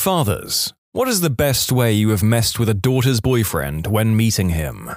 Fathers, what is the best way you have messed with a daughter's boyfriend when meeting him?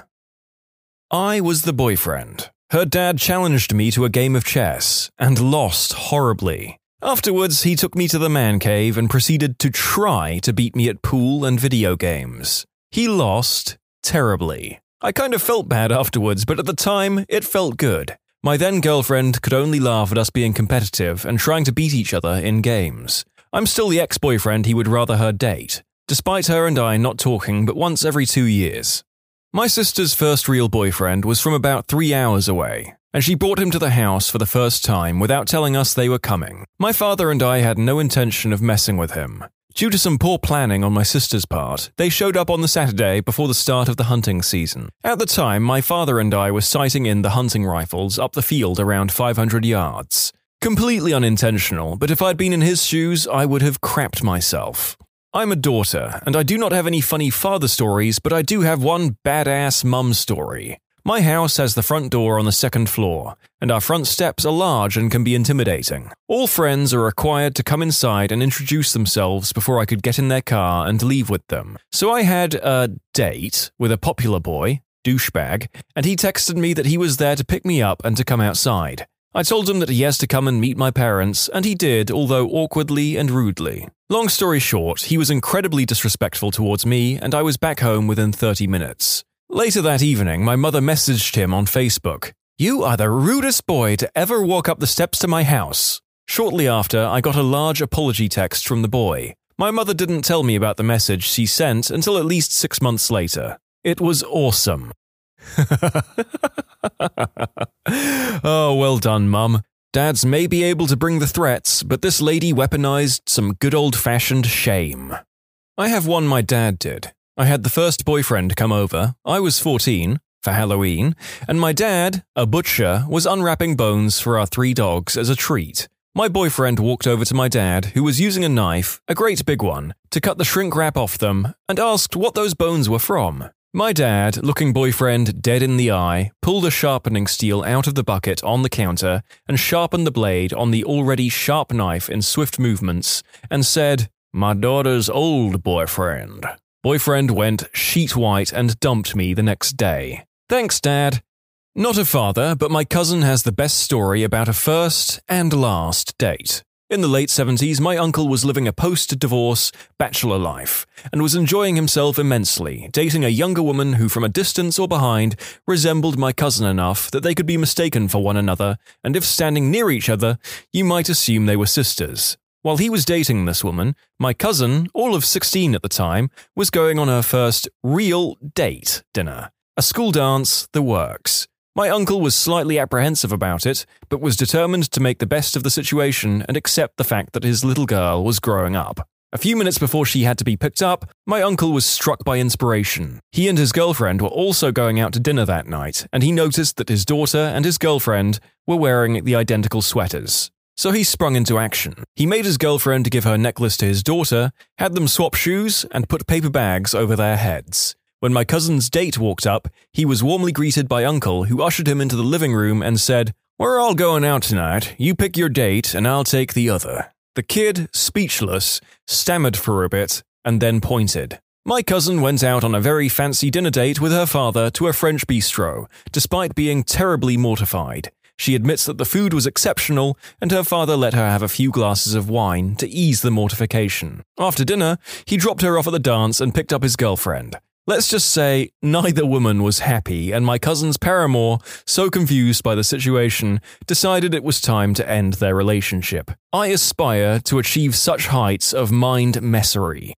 I was the boyfriend. Her dad challenged me to a game of chess and lost horribly. Afterwards, he took me to the man cave and proceeded to try to beat me at pool and video games. He lost terribly. I kind of felt bad afterwards, but at the time, it felt good. My then girlfriend could only laugh at us being competitive and trying to beat each other in games. I'm still the ex boyfriend he would rather her date, despite her and I not talking but once every two years. My sister's first real boyfriend was from about three hours away, and she brought him to the house for the first time without telling us they were coming. My father and I had no intention of messing with him. Due to some poor planning on my sister's part, they showed up on the Saturday before the start of the hunting season. At the time, my father and I were sighting in the hunting rifles up the field around 500 yards. Completely unintentional, but if I'd been in his shoes, I would have crapped myself. I'm a daughter, and I do not have any funny father stories, but I do have one badass mum story. My house has the front door on the second floor, and our front steps are large and can be intimidating. All friends are required to come inside and introduce themselves before I could get in their car and leave with them. So I had a date with a popular boy, douchebag, and he texted me that he was there to pick me up and to come outside. I told him that he has to come and meet my parents, and he did, although awkwardly and rudely. Long story short, he was incredibly disrespectful towards me, and I was back home within 30 minutes. Later that evening, my mother messaged him on Facebook You are the rudest boy to ever walk up the steps to my house. Shortly after, I got a large apology text from the boy. My mother didn't tell me about the message she sent until at least six months later. It was awesome. oh, well done, Mum. Dads may be able to bring the threats, but this lady weaponized some good old fashioned shame. I have one my dad did. I had the first boyfriend come over, I was 14, for Halloween, and my dad, a butcher, was unwrapping bones for our three dogs as a treat. My boyfriend walked over to my dad, who was using a knife, a great big one, to cut the shrink wrap off them, and asked what those bones were from. My dad, looking boyfriend dead in the eye, pulled a sharpening steel out of the bucket on the counter and sharpened the blade on the already sharp knife in swift movements and said, My daughter's old boyfriend. Boyfriend went sheet white and dumped me the next day. Thanks, Dad. Not a father, but my cousin has the best story about a first and last date. In the late 70s, my uncle was living a post divorce bachelor life and was enjoying himself immensely, dating a younger woman who, from a distance or behind, resembled my cousin enough that they could be mistaken for one another, and if standing near each other, you might assume they were sisters. While he was dating this woman, my cousin, all of 16 at the time, was going on her first real date dinner. A school dance, the works. My uncle was slightly apprehensive about it, but was determined to make the best of the situation and accept the fact that his little girl was growing up. A few minutes before she had to be picked up, my uncle was struck by inspiration. He and his girlfriend were also going out to dinner that night, and he noticed that his daughter and his girlfriend were wearing the identical sweaters. So he sprung into action. He made his girlfriend give her necklace to his daughter, had them swap shoes, and put paper bags over their heads. When my cousin's date walked up, he was warmly greeted by Uncle, who ushered him into the living room and said, We're all going out tonight. You pick your date, and I'll take the other. The kid, speechless, stammered for a bit and then pointed. My cousin went out on a very fancy dinner date with her father to a French bistro, despite being terribly mortified. She admits that the food was exceptional, and her father let her have a few glasses of wine to ease the mortification. After dinner, he dropped her off at the dance and picked up his girlfriend. Let's just say neither woman was happy, and my cousin's paramour, so confused by the situation, decided it was time to end their relationship. I aspire to achieve such heights of mind messery.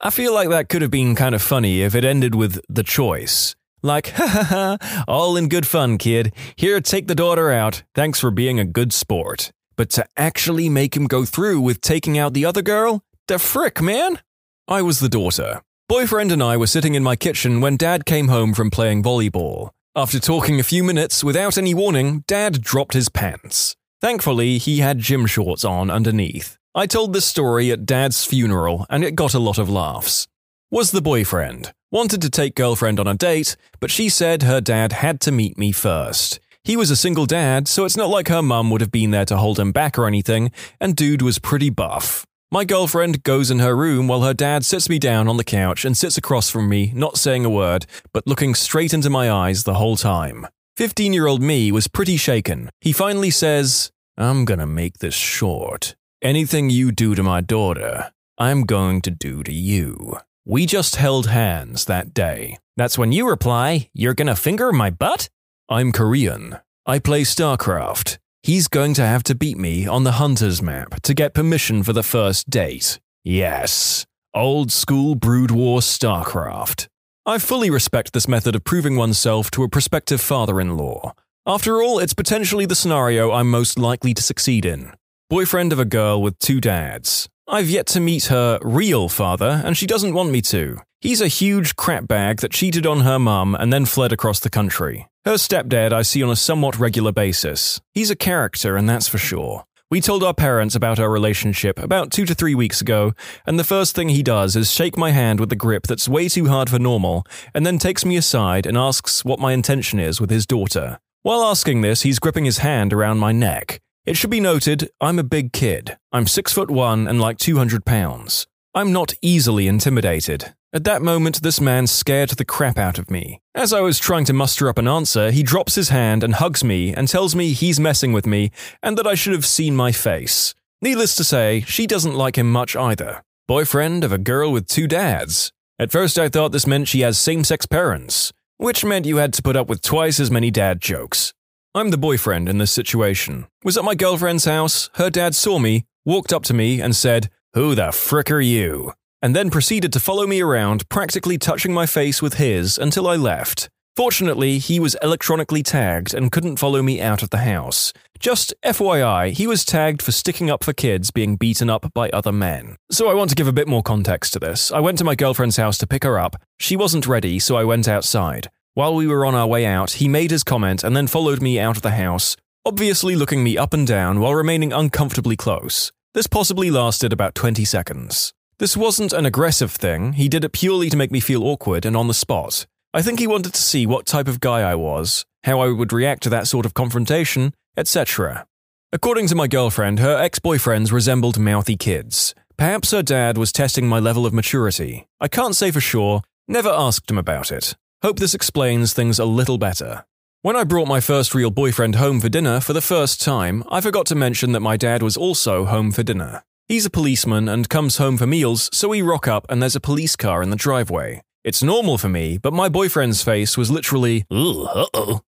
I feel like that could have been kind of funny if it ended with the choice. Like, ha ha ha, all in good fun, kid. Here, take the daughter out. Thanks for being a good sport. But to actually make him go through with taking out the other girl? The frick, man? I was the daughter. Boyfriend and I were sitting in my kitchen when Dad came home from playing volleyball. After talking a few minutes, without any warning, Dad dropped his pants. Thankfully, he had gym shorts on underneath. I told this story at Dad's funeral, and it got a lot of laughs. Was the boyfriend. Wanted to take girlfriend on a date, but she said her dad had to meet me first. He was a single dad, so it's not like her mum would have been there to hold him back or anything, and dude was pretty buff. My girlfriend goes in her room while her dad sits me down on the couch and sits across from me, not saying a word, but looking straight into my eyes the whole time. 15 year old me was pretty shaken. He finally says, I'm gonna make this short. Anything you do to my daughter, I'm going to do to you. We just held hands that day. That's when you reply, You're gonna finger my butt? I'm Korean. I play StarCraft. He's going to have to beat me on the Hunter's map to get permission for the first date. Yes, old school Brood War StarCraft. I fully respect this method of proving oneself to a prospective father in law. After all, it's potentially the scenario I'm most likely to succeed in. Boyfriend of a girl with two dads. I've yet to meet her real father, and she doesn't want me to. He's a huge crapbag that cheated on her mum and then fled across the country. Her stepdad I see on a somewhat regular basis. He's a character, and that's for sure. We told our parents about our relationship about two to three weeks ago, and the first thing he does is shake my hand with a grip that's way too hard for normal, and then takes me aside and asks what my intention is with his daughter. While asking this, he's gripping his hand around my neck. It should be noted, I'm a big kid. I'm six foot one and like 200 pounds. I'm not easily intimidated. At that moment, this man scared the crap out of me. As I was trying to muster up an answer, he drops his hand and hugs me and tells me he's messing with me and that I should have seen my face. Needless to say, she doesn't like him much either. Boyfriend of a girl with two dads. At first, I thought this meant she has same sex parents, which meant you had to put up with twice as many dad jokes. I'm the boyfriend in this situation. Was at my girlfriend's house, her dad saw me, walked up to me, and said, Who the frick are you? and then proceeded to follow me around, practically touching my face with his until I left. Fortunately, he was electronically tagged and couldn't follow me out of the house. Just FYI, he was tagged for sticking up for kids being beaten up by other men. So I want to give a bit more context to this. I went to my girlfriend's house to pick her up. She wasn't ready, so I went outside. While we were on our way out, he made his comment and then followed me out of the house, obviously looking me up and down while remaining uncomfortably close. This possibly lasted about 20 seconds. This wasn't an aggressive thing, he did it purely to make me feel awkward and on the spot. I think he wanted to see what type of guy I was, how I would react to that sort of confrontation, etc. According to my girlfriend, her ex boyfriends resembled mouthy kids. Perhaps her dad was testing my level of maturity. I can't say for sure, never asked him about it. Hope this explains things a little better. When I brought my first real boyfriend home for dinner for the first time, I forgot to mention that my dad was also home for dinner. He's a policeman and comes home for meals, so we rock up and there's a police car in the driveway. It's normal for me, but my boyfriend's face was literally, uh oh.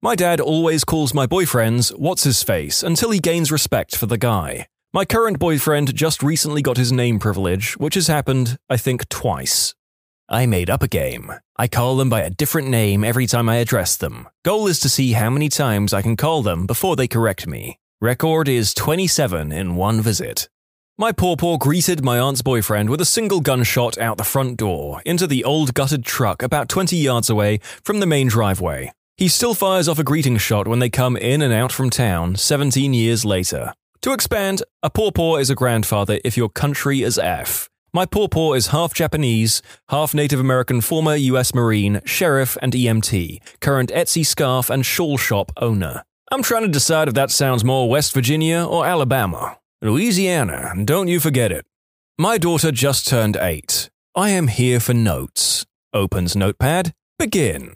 My dad always calls my boyfriends what's his face until he gains respect for the guy. My current boyfriend just recently got his name privilege, which has happened, I think, twice. I made up a game. I call them by a different name every time I address them. Goal is to see how many times I can call them before they correct me. Record is 27 in one visit. My pawpaw greeted my aunt's boyfriend with a single gunshot out the front door into the old gutted truck about 20 yards away from the main driveway. He still fires off a greeting shot when they come in and out from town 17 years later. To expand, a pawpaw is a grandfather if your country is F. My pawpaw is half Japanese, half Native American former US Marine, sheriff, and EMT, current Etsy scarf and shawl shop owner. I'm trying to decide if that sounds more West Virginia or Alabama. Louisiana, don't you forget it. My daughter just turned eight. I am here for notes. Opens notepad. Begin.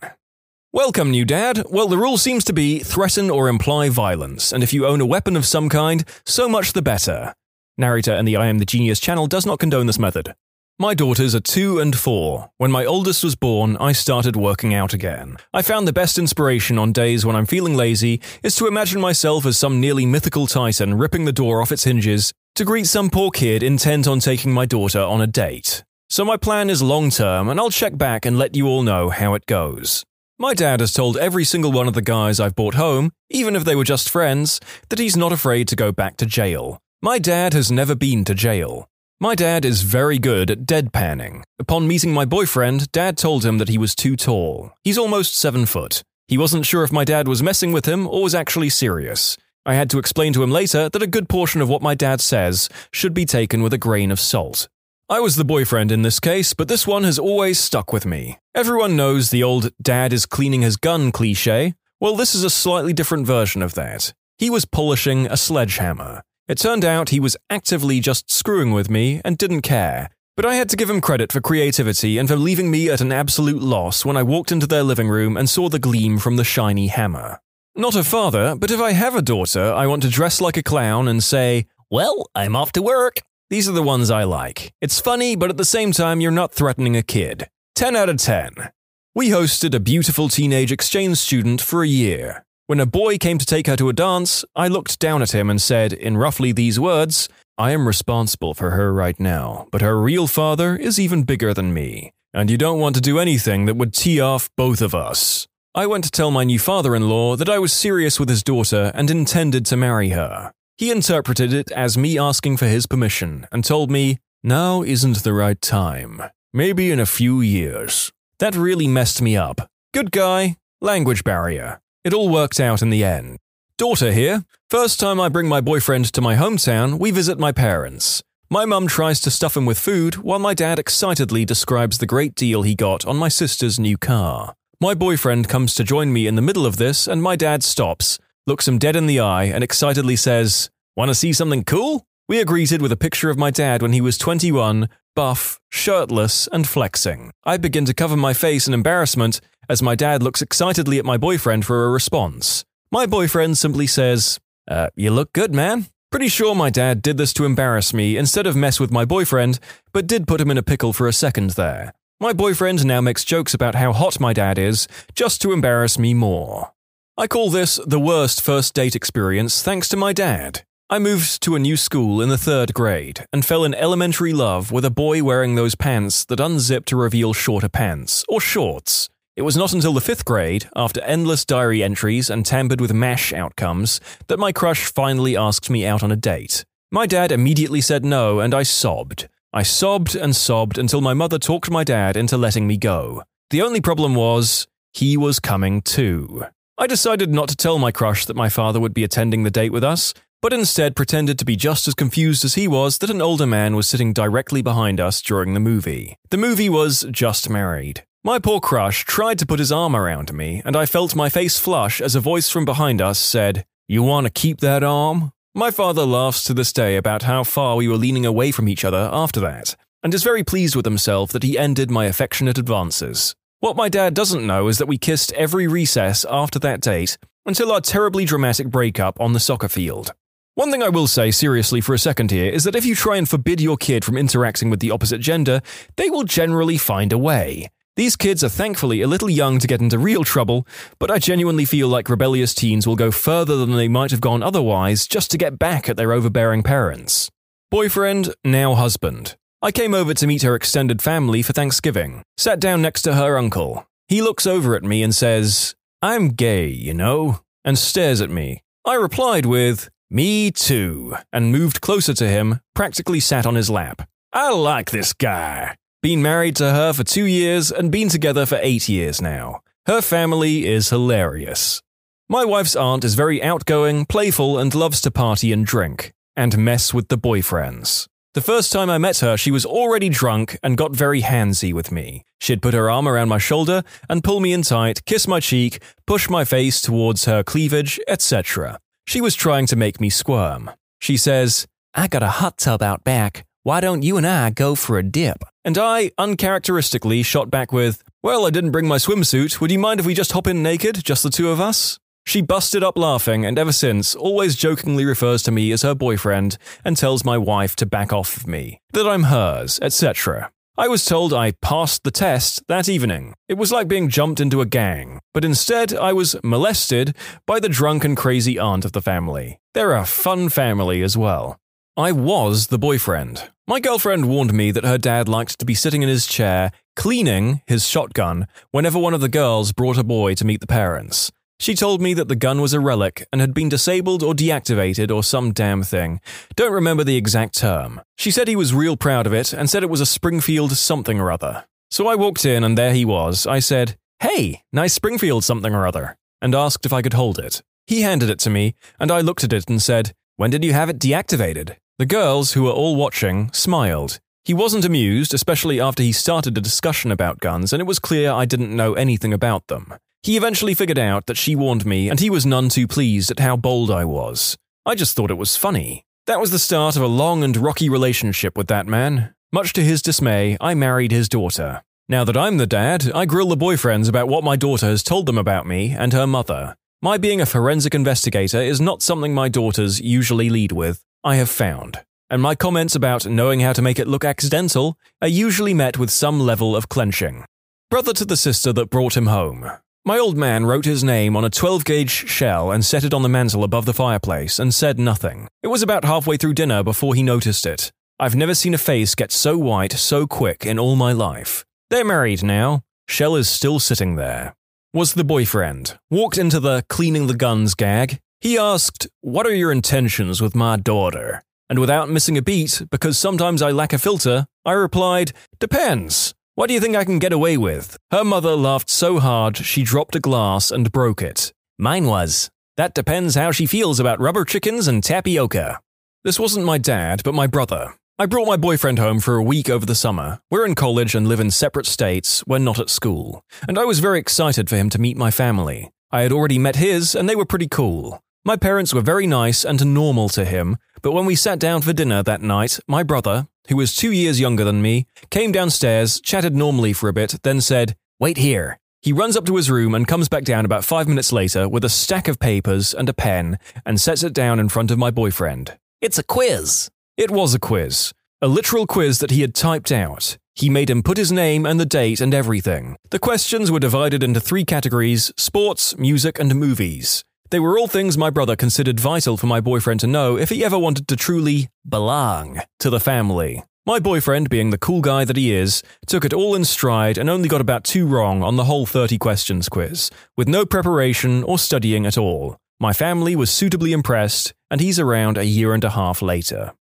Welcome, new dad. Well, the rule seems to be threaten or imply violence, and if you own a weapon of some kind, so much the better. Narrator and the I Am the Genius channel does not condone this method. My daughters are two and four. When my oldest was born, I started working out again. I found the best inspiration on days when I'm feeling lazy is to imagine myself as some nearly mythical titan ripping the door off its hinges to greet some poor kid intent on taking my daughter on a date. So my plan is long term, and I'll check back and let you all know how it goes. My dad has told every single one of the guys I've brought home, even if they were just friends, that he's not afraid to go back to jail. My dad has never been to jail. My dad is very good at deadpanning. Upon meeting my boyfriend, dad told him that he was too tall. He's almost seven foot. He wasn't sure if my dad was messing with him or was actually serious. I had to explain to him later that a good portion of what my dad says should be taken with a grain of salt. I was the boyfriend in this case, but this one has always stuck with me. Everyone knows the old dad is cleaning his gun cliche. Well, this is a slightly different version of that. He was polishing a sledgehammer. It turned out he was actively just screwing with me and didn't care, but I had to give him credit for creativity and for leaving me at an absolute loss when I walked into their living room and saw the gleam from the shiny hammer. Not a father, but if I have a daughter, I want to dress like a clown and say, Well, I'm off to work. These are the ones I like. It's funny, but at the same time, you're not threatening a kid. 10 out of 10. We hosted a beautiful teenage exchange student for a year. When a boy came to take her to a dance, I looked down at him and said, in roughly these words, I am responsible for her right now, but her real father is even bigger than me, and you don't want to do anything that would tee off both of us. I went to tell my new father in law that I was serious with his daughter and intended to marry her. He interpreted it as me asking for his permission and told me, Now isn't the right time. Maybe in a few years. That really messed me up. Good guy, language barrier. It all worked out in the end. Daughter here. First time I bring my boyfriend to my hometown, we visit my parents. My mum tries to stuff him with food while my dad excitedly describes the great deal he got on my sister's new car. My boyfriend comes to join me in the middle of this, and my dad stops, looks him dead in the eye, and excitedly says, Want to see something cool? We are greeted with a picture of my dad when he was 21, buff, shirtless, and flexing. I begin to cover my face in embarrassment as my dad looks excitedly at my boyfriend for a response. My boyfriend simply says, uh, You look good, man. Pretty sure my dad did this to embarrass me instead of mess with my boyfriend, but did put him in a pickle for a second there. My boyfriend now makes jokes about how hot my dad is, just to embarrass me more. I call this the worst first date experience thanks to my dad. I moved to a new school in the third grade and fell in elementary love with a boy wearing those pants that unzip to reveal shorter pants, or shorts. It was not until the fifth grade, after endless diary entries and tampered with MASH outcomes, that my crush finally asked me out on a date. My dad immediately said no, and I sobbed. I sobbed and sobbed until my mother talked my dad into letting me go. The only problem was, he was coming too. I decided not to tell my crush that my father would be attending the date with us, but instead pretended to be just as confused as he was that an older man was sitting directly behind us during the movie. The movie was Just Married. My poor crush tried to put his arm around me, and I felt my face flush as a voice from behind us said, You want to keep that arm? My father laughs to this day about how far we were leaning away from each other after that, and is very pleased with himself that he ended my affectionate advances. What my dad doesn't know is that we kissed every recess after that date until our terribly dramatic breakup on the soccer field. One thing I will say seriously for a second here is that if you try and forbid your kid from interacting with the opposite gender, they will generally find a way. These kids are thankfully a little young to get into real trouble, but I genuinely feel like rebellious teens will go further than they might have gone otherwise just to get back at their overbearing parents. Boyfriend, now husband. I came over to meet her extended family for Thanksgiving, sat down next to her uncle. He looks over at me and says, I'm gay, you know, and stares at me. I replied with, Me too, and moved closer to him, practically sat on his lap. I like this guy. Been married to her for two years and been together for eight years now. Her family is hilarious. My wife's aunt is very outgoing, playful, and loves to party and drink, and mess with the boyfriends. The first time I met her, she was already drunk and got very handsy with me. She'd put her arm around my shoulder and pull me in tight, kiss my cheek, push my face towards her cleavage, etc. She was trying to make me squirm. She says, I got a hot tub out back. Why don't you and I go for a dip? And I, uncharacteristically, shot back with, Well, I didn't bring my swimsuit. Would you mind if we just hop in naked, just the two of us? She busted up laughing and ever since always jokingly refers to me as her boyfriend and tells my wife to back off of me, that I'm hers, etc. I was told I passed the test that evening. It was like being jumped into a gang, but instead I was molested by the drunk and crazy aunt of the family. They're a fun family as well. I was the boyfriend. My girlfriend warned me that her dad liked to be sitting in his chair, cleaning his shotgun, whenever one of the girls brought a boy to meet the parents. She told me that the gun was a relic and had been disabled or deactivated or some damn thing. Don't remember the exact term. She said he was real proud of it and said it was a Springfield something or other. So I walked in and there he was. I said, Hey, nice Springfield something or other, and asked if I could hold it. He handed it to me, and I looked at it and said, When did you have it deactivated? The girls, who were all watching, smiled. He wasn't amused, especially after he started a discussion about guns, and it was clear I didn't know anything about them. He eventually figured out that she warned me, and he was none too pleased at how bold I was. I just thought it was funny. That was the start of a long and rocky relationship with that man. Much to his dismay, I married his daughter. Now that I'm the dad, I grill the boyfriends about what my daughter has told them about me and her mother. My being a forensic investigator is not something my daughters usually lead with, I have found. And my comments about knowing how to make it look accidental are usually met with some level of clenching. Brother to the sister that brought him home. My old man wrote his name on a 12 gauge shell and set it on the mantel above the fireplace and said nothing. It was about halfway through dinner before he noticed it. I've never seen a face get so white so quick in all my life. They're married now. Shell is still sitting there. Was the boyfriend. Walked into the cleaning the guns gag. He asked, What are your intentions with my daughter? And without missing a beat, because sometimes I lack a filter, I replied, Depends. What do you think I can get away with? Her mother laughed so hard she dropped a glass and broke it. Mine was. That depends how she feels about rubber chickens and tapioca. This wasn't my dad, but my brother. I brought my boyfriend home for a week over the summer. We're in college and live in separate states, we're not at school. And I was very excited for him to meet my family. I had already met his, and they were pretty cool. My parents were very nice and normal to him, but when we sat down for dinner that night, my brother, who was two years younger than me, came downstairs, chatted normally for a bit, then said, Wait here. He runs up to his room and comes back down about five minutes later with a stack of papers and a pen and sets it down in front of my boyfriend. It's a quiz. It was a quiz. A literal quiz that he had typed out. He made him put his name and the date and everything. The questions were divided into three categories sports, music, and movies. They were all things my brother considered vital for my boyfriend to know if he ever wanted to truly belong to the family. My boyfriend, being the cool guy that he is, took it all in stride and only got about two wrong on the whole 30 questions quiz, with no preparation or studying at all. My family was suitably impressed, and he's around a year and a half later.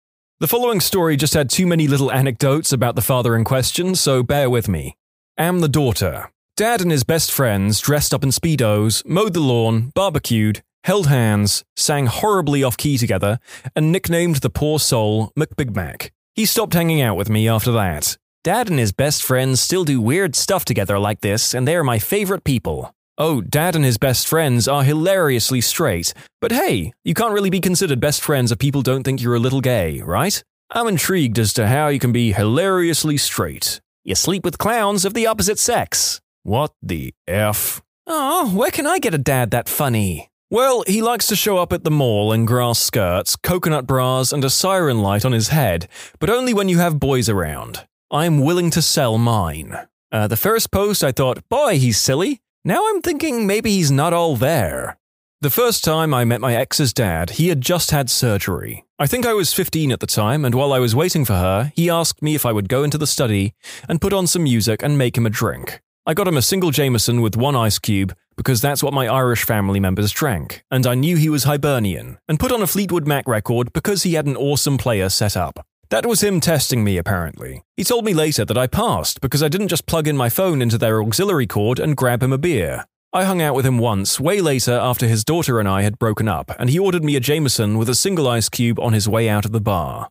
The following story just had too many little anecdotes about the father in question, so bear with me. Am the daughter. Dad and his best friends dressed up in Speedos, mowed the lawn, barbecued, held hands, sang horribly off key together, and nicknamed the poor soul McBigmac. He stopped hanging out with me after that. Dad and his best friends still do weird stuff together like this, and they are my favorite people. Oh, Dad and his best friends are hilariously straight, but hey, you can't really be considered best friends if people don't think you're a little gay, right? I'm intrigued as to how you can be hilariously straight. You sleep with clowns of the opposite sex. What the F? Oh, where can I get a dad that funny? Well, he likes to show up at the mall in grass skirts, coconut bras, and a siren light on his head, but only when you have boys around. I'm willing to sell mine. Uh, the first post, I thought, boy, he's silly. Now I'm thinking maybe he's not all there. The first time I met my ex's dad, he had just had surgery. I think I was 15 at the time, and while I was waiting for her, he asked me if I would go into the study and put on some music and make him a drink. I got him a single Jameson with one ice cube because that's what my Irish family members drank, and I knew he was Hibernian, and put on a Fleetwood Mac record because he had an awesome player set up. That was him testing me, apparently. He told me later that I passed because I didn't just plug in my phone into their auxiliary cord and grab him a beer. I hung out with him once, way later after his daughter and I had broken up, and he ordered me a Jameson with a single ice cube on his way out of the bar.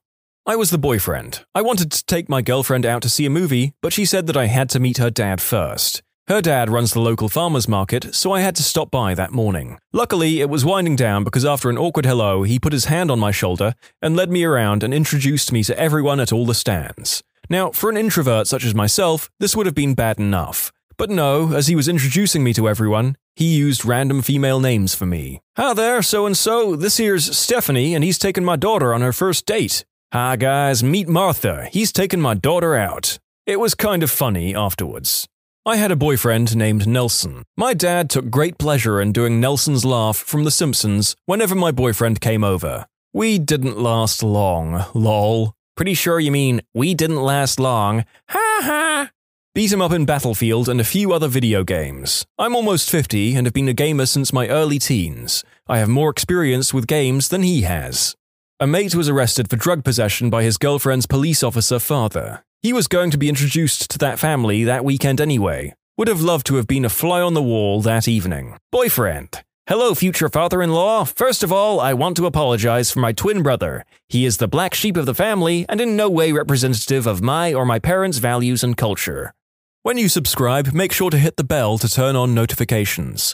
I was the boyfriend. I wanted to take my girlfriend out to see a movie, but she said that I had to meet her dad first. Her dad runs the local farmer's market, so I had to stop by that morning. Luckily, it was winding down because after an awkward hello, he put his hand on my shoulder and led me around and introduced me to everyone at all the stands. Now, for an introvert such as myself, this would have been bad enough. But no, as he was introducing me to everyone, he used random female names for me. Hi there, so and so, this here's Stephanie, and he's taking my daughter on her first date. Hi guys, meet Martha. He's taken my daughter out. It was kind of funny afterwards. I had a boyfriend named Nelson. My dad took great pleasure in doing Nelson's laugh from The Simpsons whenever my boyfriend came over. We didn't last long, lol. Pretty sure you mean we didn't last long. Ha ha! Beat him up in Battlefield and a few other video games. I'm almost 50 and have been a gamer since my early teens. I have more experience with games than he has. A mate was arrested for drug possession by his girlfriend's police officer father. He was going to be introduced to that family that weekend anyway. Would have loved to have been a fly on the wall that evening. Boyfriend. Hello, future father in law. First of all, I want to apologize for my twin brother. He is the black sheep of the family and in no way representative of my or my parents' values and culture. When you subscribe, make sure to hit the bell to turn on notifications.